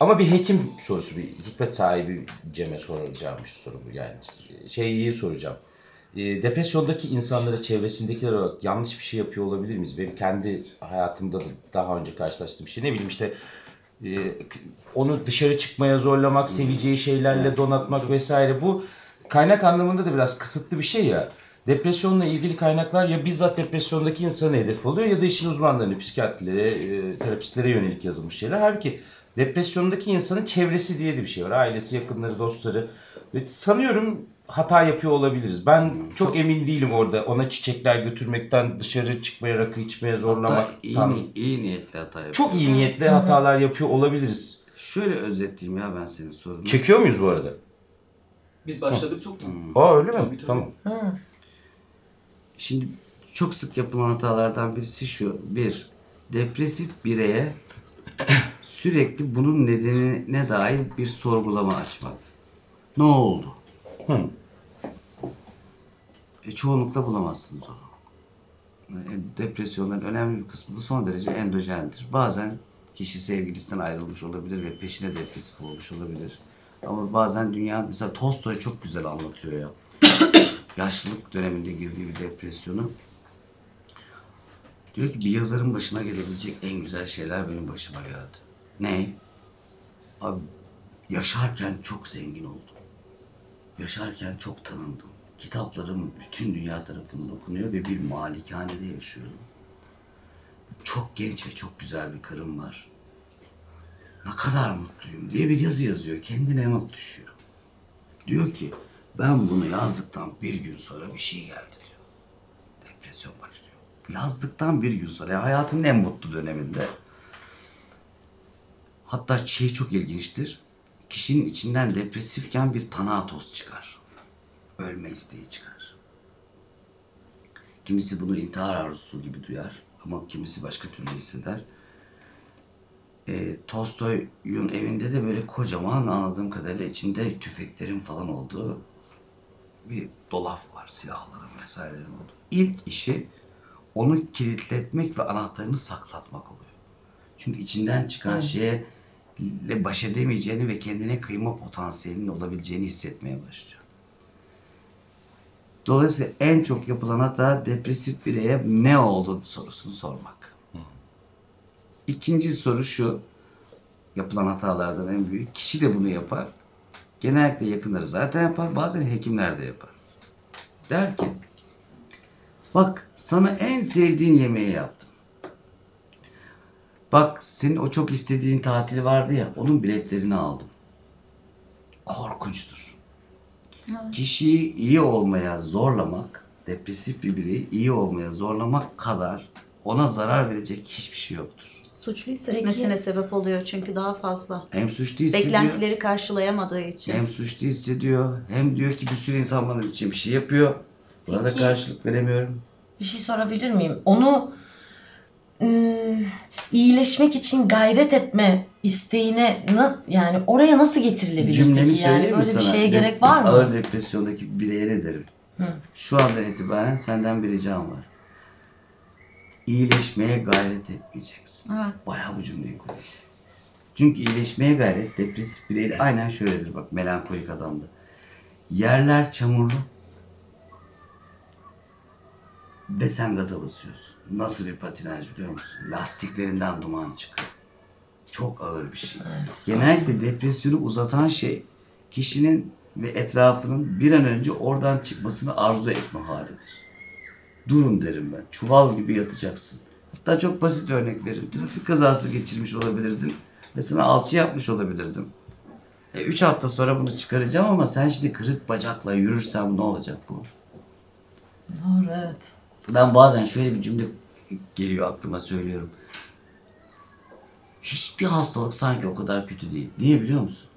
Ama bir hekim sorusu, bir hikmet sahibi Cem'e soracağım bir soru bu yani. Şeyi soracağım. E, depresyondaki insanlara, çevresindekilere olarak yanlış bir şey yapıyor olabilir miyiz? Benim kendi hayatımda da daha önce karşılaştığım bir şey. Ne bileyim işte e, onu dışarı çıkmaya zorlamak, seveceği şeylerle donatmak vesaire. Bu kaynak anlamında da biraz kısıtlı bir şey ya. Depresyonla ilgili kaynaklar ya bizzat depresyondaki insanı hedef oluyor ya da işin uzmanlarını, psikiyatrilere, e, terapistlere yönelik yazılmış şeyler. Halbuki depresyondaki insanın çevresi diye de bir şey var. Ailesi, yakınları, dostları. Ve sanıyorum hata yapıyor olabiliriz. Ben çok emin değilim orada ona çiçekler götürmekten, dışarı çıkmaya, rakı içmeye Hatta iyi, iyi niyetli hata yapıyor. Çok iyi niyetli hatalar yapıyor olabiliriz. Şöyle özetleyeyim ya ben senin sorunu. Çekiyor muyuz bu arada? Biz başladık çoktan. Aa öyle mi? Tabii, tabii. Tamam. Şimdi çok sık yapılan hatalardan birisi şu. Bir, depresif bireye sürekli bunun nedenine dair bir sorgulama açmak. Ne oldu? Hı. E, çoğunlukla bulamazsınız onu. Yani depresyonların önemli bir kısmı da son derece endojendir. Bazen kişi sevgilisinden ayrılmış olabilir ve peşine depresif olmuş olabilir. Ama bazen dünya, mesela Tolstoy çok güzel anlatıyor ya. Yaşlılık döneminde girdiği bir depresyonu. Diyor ki bir yazarın başına gelebilecek en güzel şeyler benim başıma geldi. Ne? Abi yaşarken çok zengin oldum. Yaşarken çok tanındım. Kitaplarım bütün dünya tarafından okunuyor ve bir malikanede yaşıyorum. Çok genç ve çok güzel bir karım var. Ne kadar mutluyum diye bir yazı yazıyor. Kendine not düşüyor. Diyor ki ben bunu yazdıktan bir gün sonra bir şey geldi diyor. Depresyon başlıyor. Yazdıktan bir gün sonra hayatının en mutlu döneminde. Hatta şey çok ilginçtir. Kişinin içinden depresifken bir tanatos çıkar. Ölme isteği çıkar. Kimisi bunu intihar arzusu gibi duyar ama kimisi başka türlü hisseder. E, Tolstoy'un evinde de böyle kocaman anladığım kadarıyla içinde tüfeklerin falan olduğu bir dolap var. Silahların vesairelerin olduğu. İlk işi onu kilitletmek ve anahtarını saklatmak oluyor. Çünkü içinden çıkan şeye ile baş edemeyeceğini ve kendine kıyma potansiyelinin olabileceğini hissetmeye başlıyor. Dolayısıyla en çok yapılan hata depresif bireye ne oldu sorusunu sormak. İkinci soru şu. Yapılan hatalardan en büyük. Kişi de bunu yapar. Genellikle yakınları zaten yapar. Bazen hekimler de yapar. Der ki bak sana en sevdiğin yemeği yaptım. Bak senin o çok istediğin tatili vardı ya onun biletlerini aldım. Korkunçtur. Kişiyi iyi olmaya zorlamak, depresif bir bireyi iyi olmaya zorlamak kadar ona zarar verecek hiçbir şey yoktur. Suçlu hissetmesine sebep oluyor çünkü daha fazla. Hem suçlu hissediyor, Beklentileri karşılayamadığı için. hem suçlu hissediyor, hem diyor ki bir sürü insan bana için bir şey yapıyor. Buna da Peki. karşılık veremiyorum. Bir şey sorabilir miyim? Onu iyileşmek için gayret etme isteğine yani oraya nasıl getirilebilir Cümlemi peki? Yani böyle bir şeye gerek var mı? Ağır depresyondaki bireye ne derim? Şu andan itibaren senden bir ricam var. İyileşmeye gayret etmeyeceksin. Evet. Bayağı bu cümleyi kur. Çünkü iyileşmeye gayret depresif bireyde aynen şöyledir bak melankolik adamda. Yerler çamurlu ve sen gaza basıyorsun. Nasıl bir patinaj biliyor musun? Lastiklerinden duman çıkıyor. Çok ağır bir şey. Genellikle depresyonu uzatan şey kişinin ve etrafının bir an önce oradan çıkmasını arzu etme halidir. Durun derim ben. Çuval gibi yatacaksın. Hatta çok basit örnek veririm. Trafik kazası geçirmiş olabilirdin. Ve sana alçı yapmış olabilirdim. E, üç hafta sonra bunu çıkaracağım ama sen şimdi kırık bacakla yürürsen ne olacak bu? Doğru evet. Ben bazen şöyle bir cümle geliyor aklıma söylüyorum. Hiçbir hastalık sanki o kadar kötü değil. Niye biliyor musun?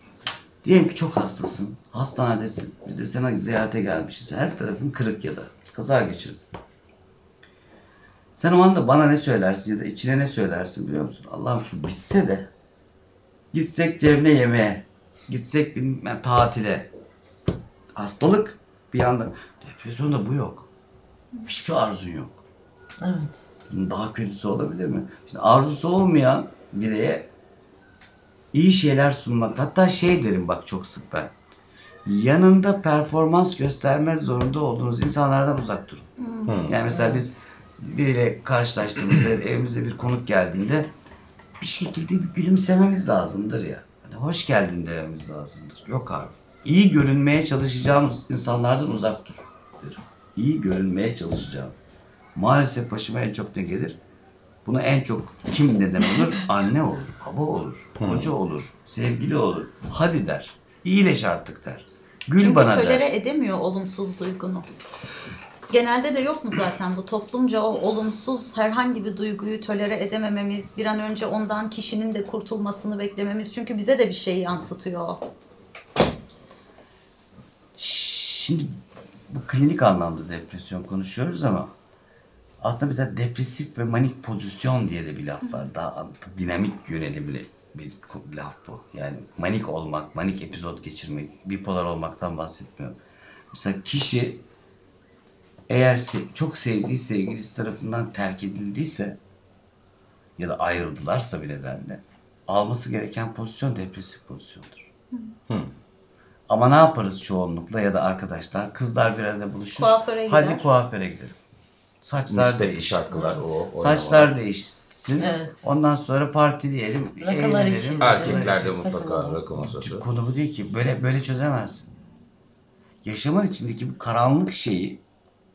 Diyelim ki çok hastasın. Hastanedesin. Biz de sana ziyarete gelmişiz. Her tarafın kırık ya da kaza geçirdin. Sen o anda bana ne söylersin ya da içine ne söylersin biliyor musun? Allah'ım şu bitse de gitsek Cem'le yemeğe. Gitsek bilmem tatile. Hastalık bir anda. Depresyonda bu yok. Hiçbir arzun yok. Evet. Daha kötüsü olabilir mi? Şimdi arzusu olmayan bireye iyi şeyler sunmak. Hatta şey derim bak çok sık ben. Yanında performans göstermek zorunda olduğunuz insanlardan uzak durun. Yani mesela biz biriyle karşılaştığımızda evimize bir konuk geldiğinde bir şekilde bir gülümsememiz lazımdır ya. Hani hoş geldin dememiz lazımdır. Yok abi. İyi görünmeye çalışacağımız insanlardan uzak dur. İyi görünmeye çalışacağım. Maalesef başıma en çok ne gelir? Buna en çok kim neden olur? Anne olur, baba olur, hoca olur, sevgili olur. Hadi der. İyileş artık der. Gül Çünkü bana tolere der. edemiyor olumsuz duygunu. Genelde de yok mu zaten bu toplumca o olumsuz herhangi bir duyguyu tolere edemememiz, bir an önce ondan kişinin de kurtulmasını beklememiz. Çünkü bize de bir şey yansıtıyor o. Şimdi bu klinik anlamda depresyon konuşuyoruz ama aslında bir de depresif ve manik pozisyon diye de bir laf var. Daha dinamik yönelimli bir laf bu. Yani manik olmak, manik epizod geçirmek, bipolar olmaktan bahsetmiyorum. Mesela kişi eğer çok sevdiği sevgilisi tarafından terk edildiyse ya da ayrıldılarsa bir nedenle alması gereken pozisyon depresif pozisyondur. Ama ne yaparız çoğunlukla ya da arkadaşlar kızlar bir arada buluşur. Kuaföre Hadi gider. kuaföre gidelim. Saçlar Nispetli değişsin. şarkılar o. o Saçlar değişsin. Evet. Ondan sonra partileyelim. Rakılar eğlenelim. içelim. Erkeklerde mutlaka rakı masası. Konu bu değil ki. Böyle böyle çözemezsin. Yaşamın içindeki bu karanlık şeyi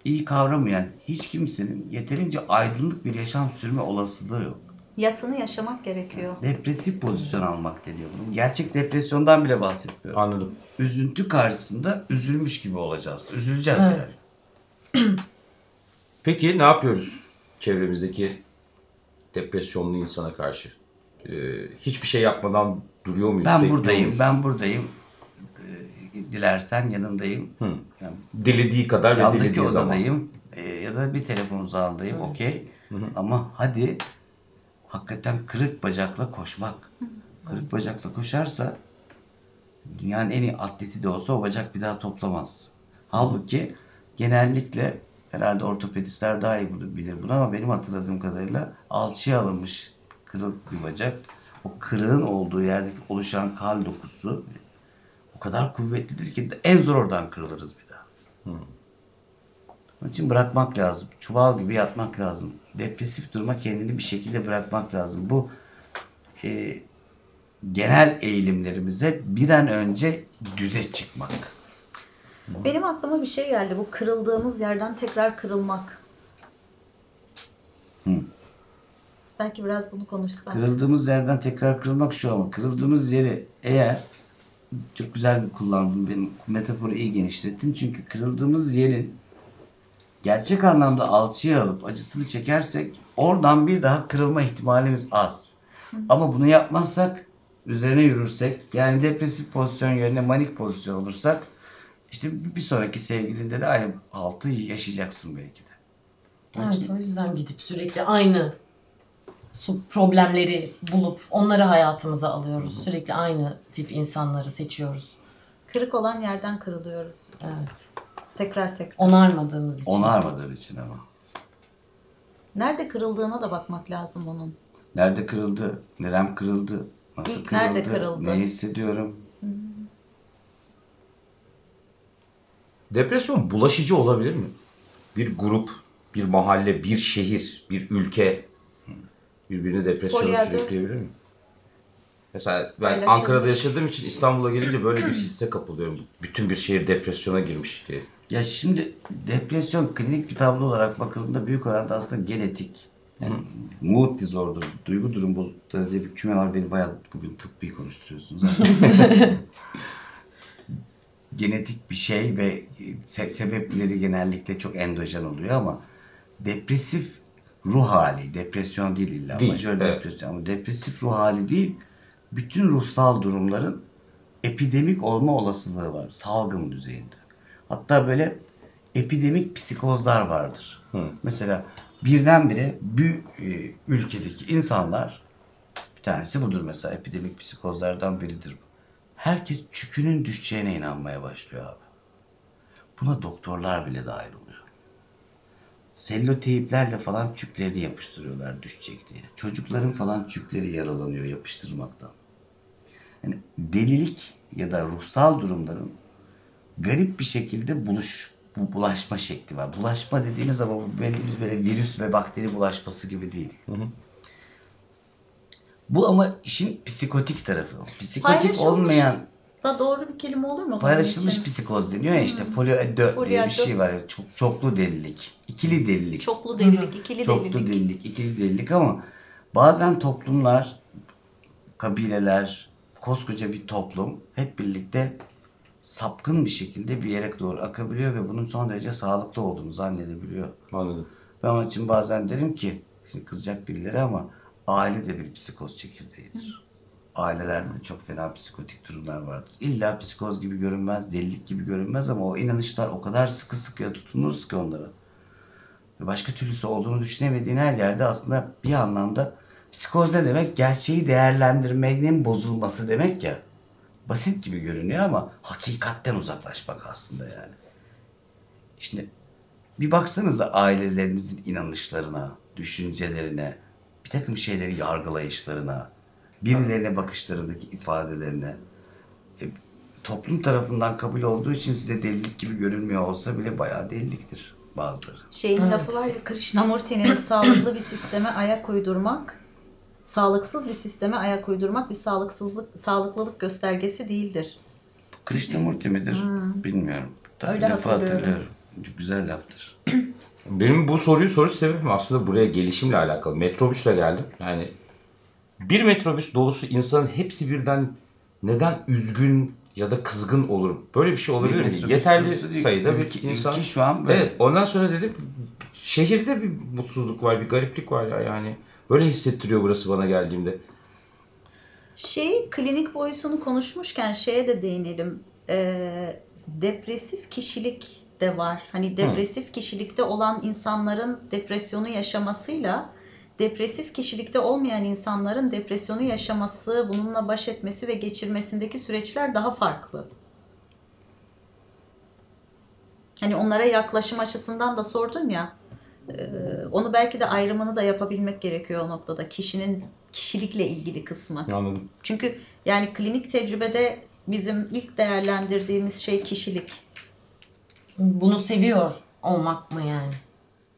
iyi kavramayan hiç kimsenin yeterince aydınlık bir yaşam sürme olasılığı yok. Yasını yaşamak gerekiyor. Depresif pozisyon almak deniyor bunun. Gerçek depresyondan bile bahsetmiyorum. Anladım. Üzüntü karşısında üzülmüş gibi olacağız. Üzüleceğiz Evet. yani. Peki ne yapıyoruz çevremizdeki depresyonlu insana karşı? Ee, hiçbir şey yapmadan duruyor muyuz? Ben buradayım, muyuz? ben buradayım. Ee, Dilersen yanındayım. Yani Dilediği kadar ve dilediği zaman. odadayım e, ya da bir telefon uzağındayım. Okey. Ama hadi hakikaten kırık bacakla koşmak. Kırık bacakla koşarsa dünyanın en iyi atleti de olsa o bacak bir daha toplamaz. Halbuki genellikle herhalde ortopedistler daha iyi bilir bunu ama benim hatırladığım kadarıyla alçıya alınmış kırık bir bacak o kırığın olduğu yerde oluşan kal dokusu o kadar kuvvetlidir ki en zor oradan kırılırız bir daha. Onun için bırakmak lazım. Çuval gibi yatmak lazım. Depresif duruma kendini bir şekilde bırakmak lazım. Bu e, genel eğilimlerimize bir an önce düze çıkmak. Benim aklıma bir şey geldi. Bu kırıldığımız yerden tekrar kırılmak. Belki biraz bunu konuşsak. Kırıldığımız yerden tekrar kırılmak şu ama kırıldığımız yeri eğer çok güzel bir kullandın benim metaforu iyi genişlettin çünkü kırıldığımız yerin gerçek anlamda alçıya alıp acısını çekersek oradan bir daha kırılma ihtimalimiz az. Ama bunu yapmazsak üzerine yürürsek yani depresif pozisyon yerine manik pozisyon olursak işte bir sonraki sevgilinde de aynı altı yaşayacaksın belki de. Evet o yüzden gidip sürekli aynı su problemleri bulup onları hayatımıza alıyoruz. Sürekli aynı tip insanları seçiyoruz. Kırık olan yerden kırılıyoruz. Evet. Tekrar tekrar. Onarmadığımız için. Onarmadığın için ama. Nerede kırıldığına da bakmak lazım onun. Nerede kırıldı? Nerem kırıldı? Nasıl İlk kırıldı? nerede kırıldı? Ne hissediyorum? Depresyon bulaşıcı olabilir mi? Bir grup, bir mahalle, bir şehir, bir ülke birbirini depresyona Polyadö- sürükleyebilir mi? Mesela ben Paylaşılmış. Ankara'da yaşadığım için İstanbul'a gelince böyle bir hisse kapılıyorum. Bütün bir şehir depresyona girmiş diye. Ya şimdi depresyon klinik bir tablo olarak bakıldığında büyük oranda aslında genetik. Yani mood disorder, duygu durum bozuklukları diye bir küme var. Beni bayağı bugün tıbbi konuşturuyorsunuz. genetik bir şey ve se- sebepleri genellikle çok endojen oluyor ama depresif ruh hali, depresyon değil illa. Değil, Majör evet. depresyon ama depresif ruh hali değil, bütün ruhsal durumların epidemik olma olasılığı var salgın düzeyinde. Hatta böyle epidemik psikozlar vardır. Mesela birdenbire bir e, ülkedeki insanlar bir tanesi budur mesela epidemik psikozlardan biridir bu. Herkes çükünün düşeceğine inanmaya başlıyor abi. Buna doktorlar bile dahil oluyor. Selloteyiplerle falan çüklerini yapıştırıyorlar düşecek diye. Çocukların falan çükleri yaralanıyor yapıştırmaktan. Yani delilik ya da ruhsal durumların garip bir şekilde buluş bu bulaşma şekli var. Bulaşma dediğimiz zaman bu böyle, virüs ve bakteri bulaşması gibi değil. Bu ama işin psikotik tarafı. Psikotik Paylaşılmış olmayan da doğru bir kelime olur mu? paylaşılmış için? psikoz deniyor ya işte folio dö diye Folio bir şey var. Çok, çoklu delilik, ikili delilik. Çoklu delilik, ikili Çoklu delilik. delilik, ikili delilik ama bazen toplumlar, kabileler, koskoca bir toplum hep birlikte sapkın bir şekilde bir yere doğru akabiliyor ve bunun son derece sağlıklı olduğunu zannedebiliyor. Anladım. Ben onun için bazen derim ki, şimdi kızacak birileri ama aile de bir psikoz çekirdeğidir. Ailelerde de çok fena psikotik durumlar vardır. İlla psikoz gibi görünmez, delilik gibi görünmez ama o inanışlar o kadar sıkı sıkıya tutunuruz ki onlara. Ve başka türlüsü olduğunu düşünemediğin her yerde aslında bir anlamda psikoz ne demek? Gerçeği değerlendirmenin bozulması demek ya. Basit gibi görünüyor ama hakikatten uzaklaşmak aslında yani. İşte bir baksanıza ailelerinizin inanışlarına, düşüncelerine, bir takım şeyleri yargılayışlarına, birilerine bakışlarındaki ifadelerine. E, toplum tarafından kabul olduğu için size delilik gibi görünmüyor olsa bile bayağı deliliktir bazıları. Şeyin lafı var ya Krishnamurti'nin sağlıklı bir sisteme ayak uydurmak, sağlıksız bir sisteme ayak uydurmak bir sağlıksızlık, sağlıklılık göstergesi değildir. Krishnamurti midir? Bilmiyorum. Tabii Öyle lafı hatırlıyorum. hatırlıyorum. Güzel laftır. Benim bu soruyu soru sebebim aslında buraya gelişimle alakalı. Metrobüsle geldim. Yani bir metrobüs dolusu insanın hepsi birden neden üzgün ya da kızgın olur? Böyle bir şey olabilir mi? Yeterli sayıda bir insan. ülke şu an böyle. Evet, ondan sonra dedim şehirde bir mutsuzluk var, bir gariplik var ya yani. Böyle hissettiriyor burası bana geldiğimde. Şey klinik boyutunu konuşmuşken şeye de değinelim. Ee, depresif kişilik de var. Hani depresif kişilikte olan insanların depresyonu yaşamasıyla depresif kişilikte olmayan insanların depresyonu yaşaması, bununla baş etmesi ve geçirmesindeki süreçler daha farklı. Hani onlara yaklaşım açısından da sordun ya. E, Onu belki de ayrımını da yapabilmek gerekiyor o noktada. Kişinin kişilikle ilgili kısmı. Anladım. Çünkü yani klinik tecrübede bizim ilk değerlendirdiğimiz şey kişilik. Bunu seviyor olmak mı yani?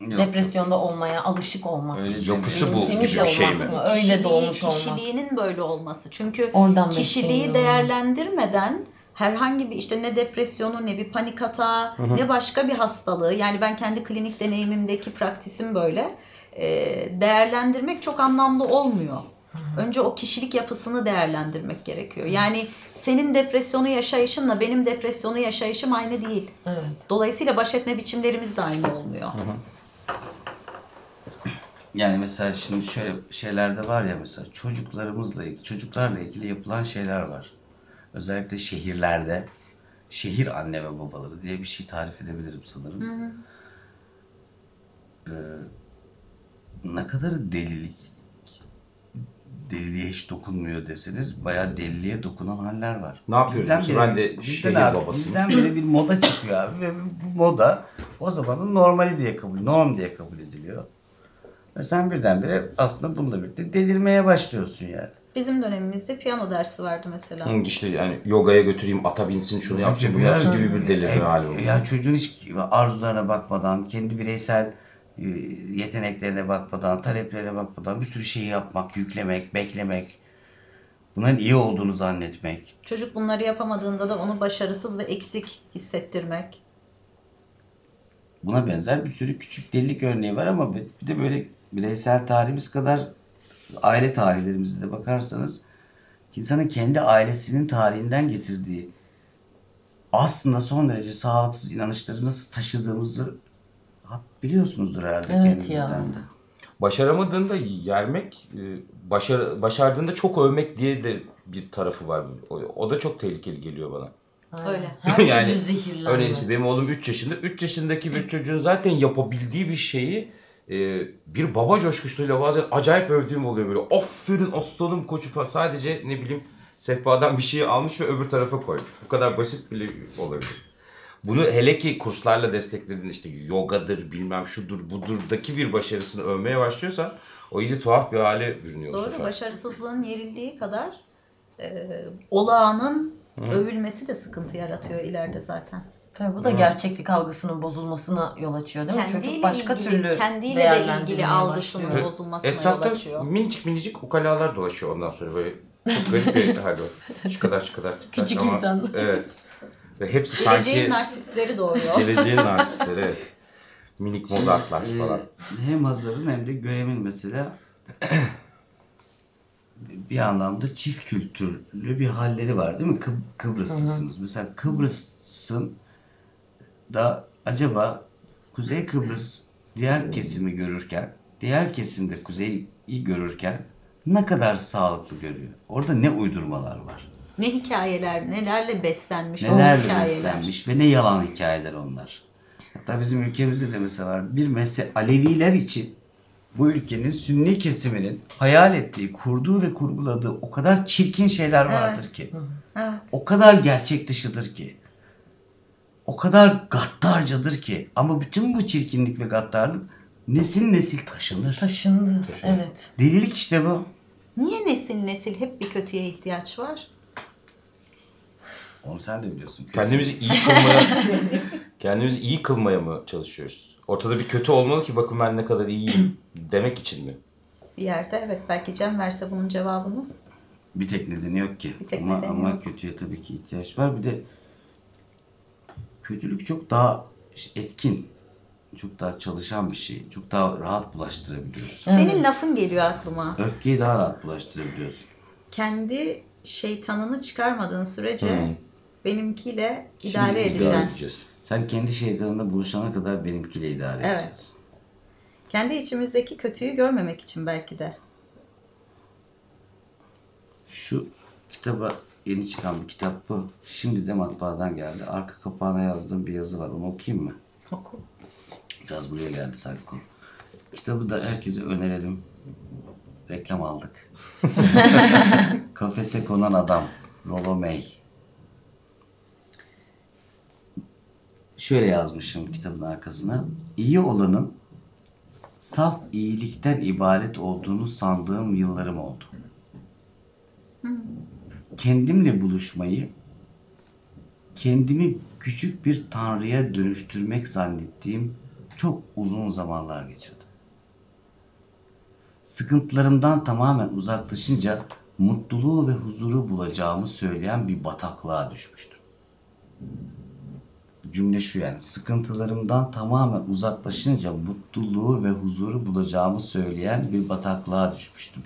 Yok, Depresyonda olmaya alışık olmak. Öyle Yapısı bu gibi bir şey mi? Öyle doğmuş olmak. Kişiliğinin böyle olması. Çünkü Oradan kişiliği değerlendirmeden herhangi bir işte ne depresyonu ne bir panik hata ne başka bir hastalığı yani ben kendi klinik deneyimimdeki praktisim böyle e, değerlendirmek çok anlamlı olmuyor. Önce o kişilik yapısını değerlendirmek gerekiyor. Yani senin depresyonu yaşayışınla benim depresyonu yaşayışım aynı değil. Evet. Dolayısıyla baş etme biçimlerimiz de aynı olmuyor. Yani mesela şimdi şöyle şeylerde var ya mesela çocuklarımızla ilgili, çocuklarla ilgili yapılan şeyler var. Özellikle şehirlerde şehir anne ve babaları diye bir şey tarif edebilirim sanırım. Ee, ne kadar delilik deliliğe hiç dokunmuyor deseniz bayağı deliliğe dokunan haller var. Ne yapıyoruz mesela? Ben de şehir abi, babasıyım. Birdenbire bir moda çıkıyor abi ve bu moda o zamanın normali diye kabul, norm diye kabul ediliyor. Ve sen birdenbire aslında bununla birlikte delirmeye başlıyorsun yani. Bizim dönemimizde piyano dersi vardı mesela. Hı, işte yani yogaya götüreyim, ata binsin, şunu yapsın, bunu yapsın gibi bir delirme Ya- hali oldu. Ya çocuğun hiç arzularına bakmadan, kendi bireysel e, yeteneklerine bakmadan, taleplerine bakmadan bir sürü şeyi yapmak, yüklemek, beklemek. Bunların iyi olduğunu zannetmek. Çocuk bunları yapamadığında da onu başarısız ve eksik hissettirmek. Buna benzer bir sürü küçük delilik örneği var ama bir de böyle bireysel tarihimiz kadar aile tarihlerimize de bakarsanız insanın kendi ailesinin tarihinden getirdiği aslında son derece sağlıksız inanışları nasıl taşıdığımızı biliyorsunuzdur herhalde Evet kendinizden ya. de. Başaramadığında yermek, e, başar, başardığında çok övmek diye de bir tarafı var. O, o da çok tehlikeli geliyor bana. Aynen. Öyle. Her yani zehirlenme. örneğin benim oğlum 3 yaşında. 3 yaşındaki bir çocuğun zaten yapabildiği bir şeyi e, bir baba coşkusuyla bazen acayip övdüğüm oluyor böyle. Aferin aslanım koçu falan. Sadece ne bileyim sehpadan bir şeyi almış ve öbür tarafa koymuş. Bu kadar basit bile olabilir. Bunu hele ki kurslarla desteklediğin işte yogadır bilmem şudur budurdaki bir başarısını övmeye başlıyorsan o iyice tuhaf bir hale bürünüyor. Doğru. sefer. Başarısızlığın yerildiği kadar e, olağanın övülmesi de sıkıntı yaratıyor ileride zaten. Tabii bu da gerçeklik algısının bozulmasına yol açıyor değil mi? Kendiyle Çocuk başka ilgili, türlü kendiyle de ilgili algısının başlıyor. bozulmasına yol Etrafta açıyor. minicik minicik ukalalar dolaşıyor ondan sonra böyle çok garip bir hali o. Şu kadar şu kadar tipler Küçük ama- insan. Evet. Ve hepsi Geleceğin sanki narsistleri doğuyor. geleceğin narsistleri. evet. Minik Mozartlar Ee, falan. hem Hazar'ın hem de Görem'in mesela bir anlamda çift kültürlü bir halleri var değil mi? Kıb- Kıbrıslısınız. Mesela Kıbrıs'ın da acaba Kuzey Kıbrıs diğer kesimi görürken, diğer kesimde Kuzey'i görürken ne kadar sağlıklı görüyor? Orada ne uydurmalar var? Ne hikayeler, nelerle beslenmiş o Neler hikayeler. beslenmiş ve ne yalan hikayeler onlar. Hatta bizim ülkemizde de mesela var. Bir mesele Aleviler için bu ülkenin sünni kesiminin hayal ettiği, kurduğu ve kurguladığı o kadar çirkin şeyler vardır ki. Evet. O kadar gerçek dışıdır ki. O kadar gaddarcadır ki. Ama bütün bu çirkinlik ve gaddarlık nesil nesil taşınır. Taşındı. Evet. Delilik işte bu. Niye nesil nesil hep bir kötüye ihtiyaç var? Onu sen de biliyorsun. Kendimizi iyi kılmaya kendimizi iyi kılmaya mı çalışıyoruz? Ortada bir kötü olmalı ki bakın ben ne kadar iyiyim demek için mi? Bir yerde evet belki Cem verse bunun cevabını. Bir tek nedeni yok ki. Bir tek ama, nedeni ama yok. kötüye tabii ki ihtiyaç var. Bir de kötülük çok daha etkin. Çok daha çalışan bir şey. Çok daha rahat bulaştırabiliyorsun. Senin lafın geliyor aklıma. Öfkeyi daha rahat bulaştırabiliyorsun. Kendi şeytanını çıkarmadığın sürece benimkiyle idare Şimdi edeceksin. İdare edeceğiz. Sen kendi şeytanına buluşana kadar benimkiyle idare Evet. edeceksin. Kendi içimizdeki kötüyü görmemek için belki de. Şu kitaba yeni çıkan bir kitap bu. Şimdi de matbaadan geldi. Arka kapağına yazdığım bir yazı var. Onu okuyayım mı? Oku. Biraz buraya geldi konu. Kitabı da herkese önerelim. Reklam aldık. Kafese konan adam. Rollo May. Şöyle yazmışım kitabın arkasına. İyi olanın saf iyilikten ibaret olduğunu sandığım yıllarım oldu. Kendimle buluşmayı kendimi küçük bir tanrıya dönüştürmek zannettiğim çok uzun zamanlar geçirdim. Sıkıntılarımdan tamamen uzaklaşınca mutluluğu ve huzuru bulacağımı söyleyen bir bataklığa düşmüştüm. Cümle şu yani sıkıntılarımdan tamamen uzaklaşınca mutluluğu ve huzuru bulacağımı söyleyen bir bataklığa düşmüştüm.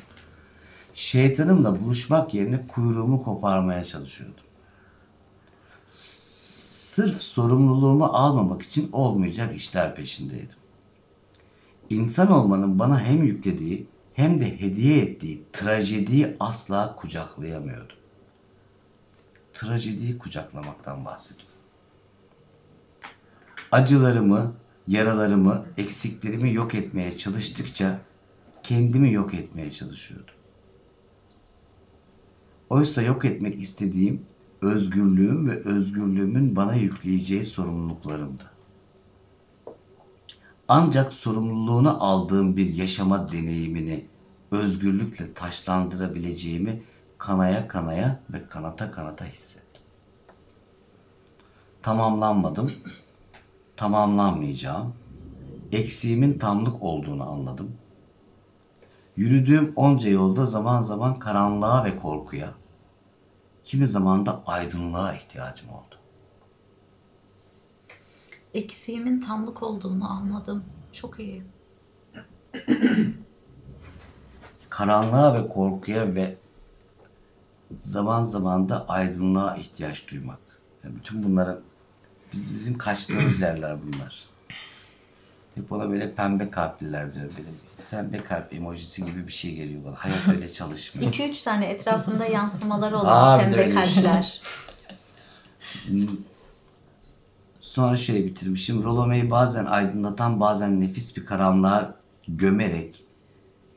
Şeytanımla buluşmak yerine kuyruğumu koparmaya çalışıyordum sırf sorumluluğumu almamak için olmayacak işler peşindeydim. İnsan olmanın bana hem yüklediği hem de hediye ettiği trajediyi asla kucaklayamıyordum. Trajediyi kucaklamaktan bahsediyorum. Acılarımı, yaralarımı, eksiklerimi yok etmeye çalıştıkça kendimi yok etmeye çalışıyordum. Oysa yok etmek istediğim özgürlüğüm ve özgürlüğümün bana yükleyeceği sorumluluklarımdı. Ancak sorumluluğunu aldığım bir yaşama deneyimini özgürlükle taşlandırabileceğimi kanaya kanaya ve kanata kanata hissettim. Tamamlanmadım, tamamlanmayacağım, eksiğimin tamlık olduğunu anladım. Yürüdüğüm onca yolda zaman zaman karanlığa ve korkuya, kimi zaman da aydınlığa ihtiyacım oldu. Eksiğimin tamlık olduğunu anladım. Çok iyi. Karanlığa ve korkuya ve zaman zaman da aydınlığa ihtiyaç duymak. Yani bütün bunlara biz, bizim kaçtığımız yerler bunlar. Hep ona böyle pembe kalpliler diyor. Böyle pembe kalp emojisi gibi bir şey geliyor bana. Hayat öyle çalışmıyor. 2-3 tane etrafında yansımaları olan Aa, pembe şey. kalpler. Sonra şöyle bitirmişim. Rolome'yi bazen aydınlatan bazen nefis bir karanlığa gömerek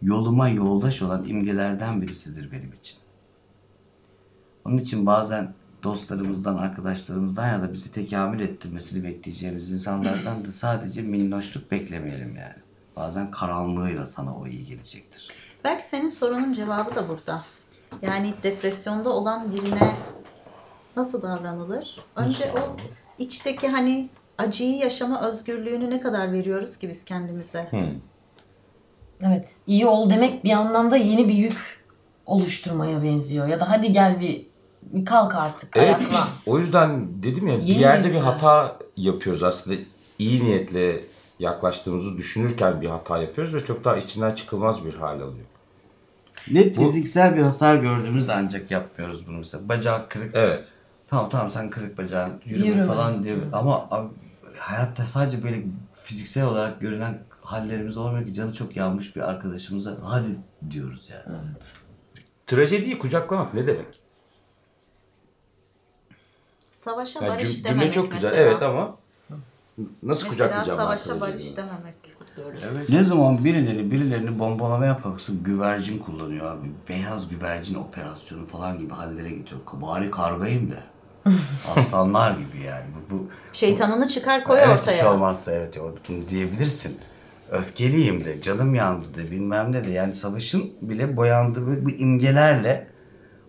yoluma yoldaş olan imgelerden birisidir benim için. Onun için bazen dostlarımızdan, arkadaşlarımızdan ya da bizi tekamül ettirmesini bekleyeceğimiz insanlardan da sadece minnoşluk beklemeyelim yani. Bazen karanlığıyla sana o iyi gelecektir. Belki senin sorunun cevabı da burada. Yani depresyonda olan birine nasıl davranılır? Önce o içteki hani acıyı yaşama özgürlüğünü ne kadar veriyoruz ki biz kendimize? Hı. Evet. iyi ol demek bir anlamda yeni bir yük oluşturmaya benziyor. Ya da hadi gel bir, bir kalk artık Evet ayaklan. işte o yüzden dedim ya bir Yeni yerde bir niyetler. hata yapıyoruz aslında iyi niyetle yaklaştığımızı düşünürken bir hata yapıyoruz ve çok daha içinden çıkılmaz bir hal alıyor. Ne fiziksel bir hasar gördüğümüzde ancak yapmıyoruz bunu mesela. Bacağı kırık. Evet. Tamam tamam sen kırık bacağın yürüme, Yürüme. falan diyor. Ama abi, hayatta sadece böyle fiziksel olarak görünen hallerimiz olmuyor ki canı çok yanmış bir arkadaşımıza hadi diyoruz yani. Trajediyi kucaklamak ne demek? Savaşa Yani barış cüm- cümle dememek çok güzel mesela. evet ama nasıl Mesela kucaklayacağım savaşa barış dememek kutluyoruz. Ne zaman birileri birilerini bombalama yaparsın güvercin kullanıyor abi. Beyaz güvercin operasyonu falan gibi hallere getiriyor. Bari kargayım da. Aslanlar gibi yani. Bu, bu Şeytanını çıkar koy evet, ortaya. Hiç olmazsa evet bunu diyebilirsin. Öfkeliyim de, canım yandı de, bilmem ne de. Yani savaşın bile boyandığı bu imgelerle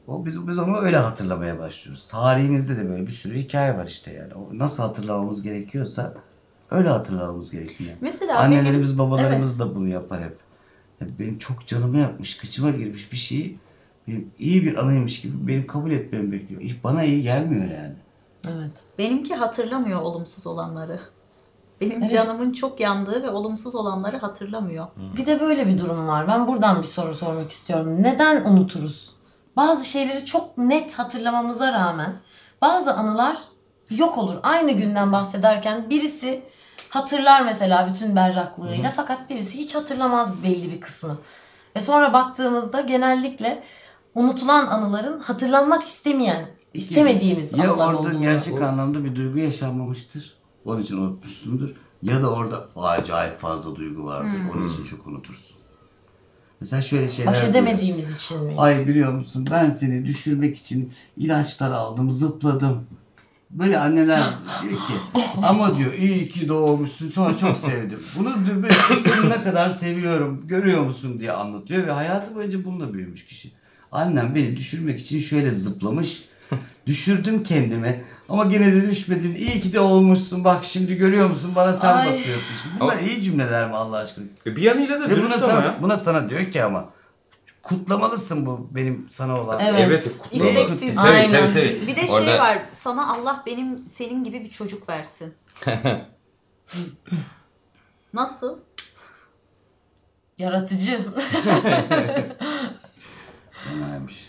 o biz, biz onu öyle hatırlamaya başlıyoruz. Tarihimizde de böyle bir sürü hikaye var işte yani. O nasıl hatırlamamız gerekiyorsa öyle hatırlamamız gerekiyor. Mesela Annelerimiz, benim- babalarımız da bunu yapar hep. Yani benim çok canımı yapmış, kıçıma girmiş bir şeyi benim iyi bir anıymış gibi benim kabul etmemi bekliyor. Bana iyi gelmiyor yani. Evet. Benimki hatırlamıyor olumsuz olanları. Benim Evet. canımın çok yandığı ve olumsuz olanları hatırlamıyor. Bir de böyle bir durum var. Ben buradan bir soru sormak istiyorum. Neden unuturuz? Bazı şeyleri çok net hatırlamamıza rağmen bazı anılar yok olur. Aynı günden bahsederken birisi hatırlar mesela bütün berraklığıyla fakat birisi hiç hatırlamaz belli bir kısmı. Ve sonra baktığımızda genellikle unutulan anıların hatırlanmak istemeyen, istemediğimiz ya anılar orada olduğunu. gerçek anlamda bir duygu yaşanmamıştır. Onun için unutmuşsundur. Ya da orada acayip fazla duygu vardır. Onun için çok unutursun. Mesela şöyle şeyler Baş edemediğimiz için mi? Ay biliyor musun ben seni düşürmek için ilaçlar aldım, zıpladım. Böyle anneler diyor ki ama diyor iyi ki doğmuşsun sonra çok sevdim. Bunu seni ne kadar seviyorum görüyor musun diye anlatıyor ve hayatı boyunca bununla büyümüş kişi. Annem beni düşürmek için şöyle zıplamış. Düşürdüm kendimi ama gene de düşmedin. İyi ki de olmuşsun. Bak şimdi görüyor musun? Bana sen Ay. bakıyorsun. Şimdi bunlar Ama- iyi cümleler mi Allah aşkına? E, Bir yanıyla da Ve buna dürüst ama sana, ya. buna sana diyor ki ama kutlamalısın bu benim sana olan. Evet. Evet. kutlama. İsteksiz. Tabii, Aynen. tabii, tabii. Bir de şey Orada- var. Sana Allah benim senin gibi bir çocuk versin. Nasıl? Yaratıcı. Fenaymış.